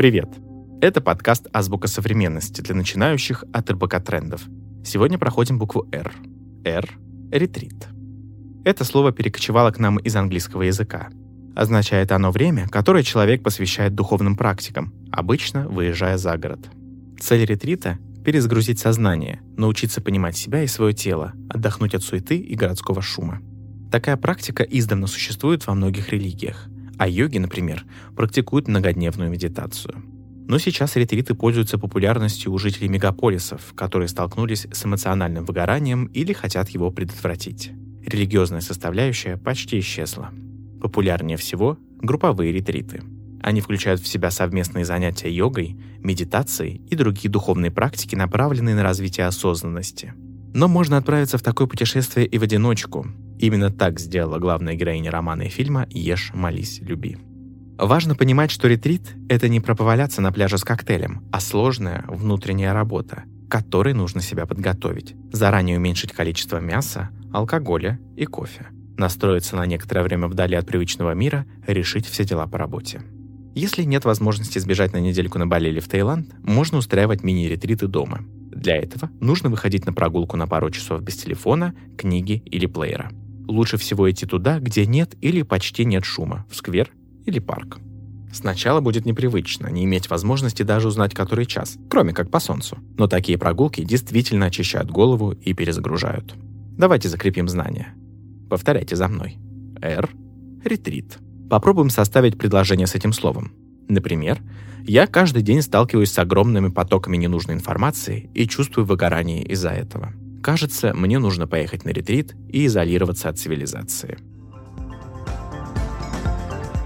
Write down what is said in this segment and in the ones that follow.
Привет! Это подкаст «Азбука современности» для начинающих от РБК трендов. Сегодня проходим букву «Р». «Р» — «ретрит». Это слово перекочевало к нам из английского языка. Означает оно время, которое человек посвящает духовным практикам, обычно выезжая за город. Цель ретрита — перезагрузить сознание, научиться понимать себя и свое тело, отдохнуть от суеты и городского шума. Такая практика издавна существует во многих религиях, а йоги, например, практикуют многодневную медитацию. Но сейчас ретриты пользуются популярностью у жителей мегаполисов, которые столкнулись с эмоциональным выгоранием или хотят его предотвратить. Религиозная составляющая почти исчезла. Популярнее всего групповые ретриты. Они включают в себя совместные занятия йогой, медитацией и другие духовные практики, направленные на развитие осознанности. Но можно отправиться в такое путешествие и в одиночку, Именно так сделала главная героиня романа и фильма «Ешь, молись, люби». Важно понимать, что ретрит — это не про поваляться на пляже с коктейлем, а сложная внутренняя работа, которой нужно себя подготовить. Заранее уменьшить количество мяса, алкоголя и кофе. Настроиться на некоторое время вдали от привычного мира, решить все дела по работе. Если нет возможности сбежать на недельку на Бали или в Таиланд, можно устраивать мини-ретриты дома. Для этого нужно выходить на прогулку на пару часов без телефона, книги или плеера лучше всего идти туда, где нет или почти нет шума, в сквер или парк. Сначала будет непривычно не иметь возможности даже узнать, который час, кроме как по солнцу. Но такие прогулки действительно очищают голову и перезагружают. Давайте закрепим знания. Повторяйте за мной. R – ретрит. Попробуем составить предложение с этим словом. Например, я каждый день сталкиваюсь с огромными потоками ненужной информации и чувствую выгорание из-за этого. Кажется, мне нужно поехать на ретрит и изолироваться от цивилизации.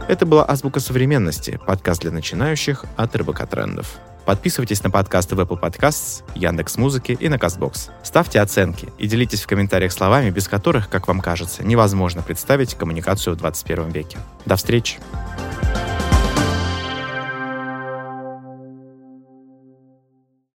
Это была «Азбука современности», подкаст для начинающих от РБК Трендов. Подписывайтесь на подкасты в Apple Podcasts, Яндекс Музыки и на Castbox. Ставьте оценки и делитесь в комментариях словами, без которых, как вам кажется, невозможно представить коммуникацию в 21 веке. До встречи!